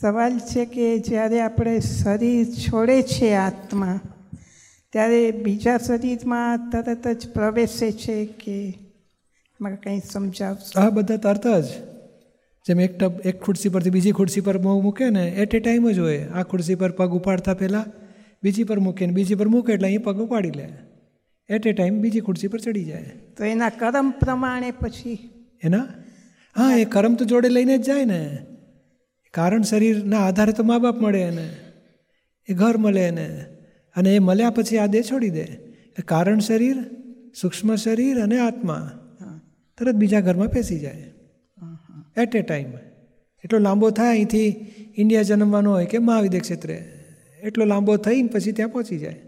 સવાલ છે કે જ્યારે આપણે શરીર છોડે છે આત્મા ત્યારે બીજા શરીરમાં તરત જ પ્રવેશે છે કે મારે કંઈ સમજાવશો? આ બધા તરત જ. જેમ એક ટપ એક ખુરશી પરથી બીજી ખુરશી પર મોં મૂકે ને એટ એ ટાઈમ જ હોય. આ ખુરશી પર પગ ઉપાડતા પહેલાં બીજી પર મૂકે ને બીજી પર મૂકે એટલે અહીં પગ ઉપાડી લે. એટ એ ટાઈમ બીજી ખુરશી પર ચડી જાય. તો એના કરમ પ્રમાણે પછી? એના? હા એ કરમ તો જોડે લઈને જ જાય ને. કારણ શરીરના આધારે તો મા બાપ મળે એને એ ઘર મળે એને અને એ મળ્યા પછી આ દેહ છોડી દે. એટલે કારણ શરીર સૂક્ષ્મ શરીર અને આત્મા તરત બીજા ઘરમાં પેસી જાય. એટ એ ટાઈમ એટલો લાંબો થાય અહીંથી ઇન્ડિયા જન્મવાનો હોય કે મહાવિદ્ય ક્ષેત્રે. એટલો લાંબો થઈને પછી ત્યાં પહોંચી જાય.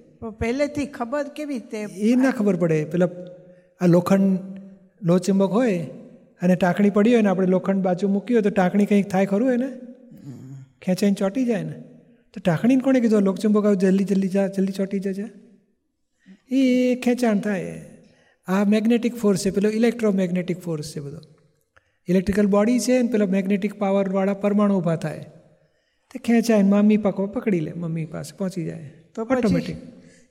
પહેલેથી ખબર કેવી રીતે? એ ના ખબર પડે. પેલા આ લોખંડ લોચુંબક હોય અને ટાંકણી પડી હોય ને આપણે લોખંડ બાજુ મૂકી હોય તો ટાંકણી કંઈક થાય ખરું એને? ખેંચાઈને ચોંટી જાય ને તો ટાંકણીને કોણે કીધું લોકચુંબક આવ જલ્દી જલ્દી જા જલ્દી ચોંટી જજે. એ ખેંચાણ થાય. આ મેગ્નેટિક ફોર્સ છે પેલો ઇલેક્ટ્રોમેગ્નેટિક ફોર્સ છે બધો. ઇલેક્ટ્રિકલ બોડી છે ને પેલો મેગ્નેટિક પાવરવાળા પરમાણુ ઊભા થાય. તે ખેંચાય મમ્મી પાકો પકડી લે મમ્મી પાસે પહોંચી જાય. તો ઓટોમેટિક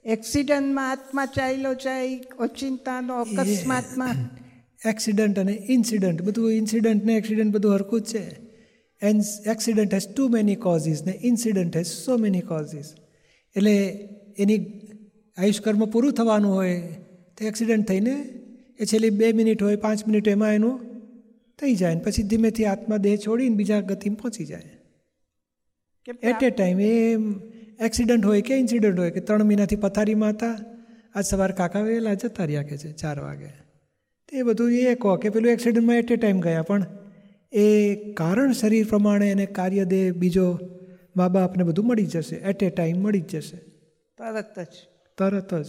એક્સિડન્ટમાં આત્મા ચાલ્યો જાય ઓચિંતાનો અકસ્માતમાં. એક્સિડન્ટ અને ઇન્સિડન્ટ બધું ઇન્સિડન્ટ ને એક્સિડન્ટ બધું હરખું જ છે. And accident has too many causes ને incident has so many causes એટલે એની આયુષ્કર્મ પૂરું થવાનું હોય તો એક્સિડન્ટ થઈને એ છેલ્લી બે મિનિટ હોય પાંચ મિનિટ એમાં એનું થઈ જાય ને પછી ધીમેથી આત્મા દેહ છોડીને બીજા ગતિમાં પહોંચી જાય. કે એટ એ ટાઈમ એ એક્સિડન્ટ હોય કે ઇન્સિડન્ટ હોય કે ત્રણ મહિનાથી પથારીમાં હતા આજ સવારે કાકા વહેલા જતા રહ્યા કે છે ચાર વાગે. તે બધું એ કહો કે પેલું એક્સિડન્ટમાં એટ એ ટાઈમ ગયા પણ એ કારણ શરીર પ્રમાણે એને કાર્ય દે બીજો મા બાપને બધું મળી જશે. એટ એ ટાઈમ મળી જ જશે. તરત જ. તરત જ.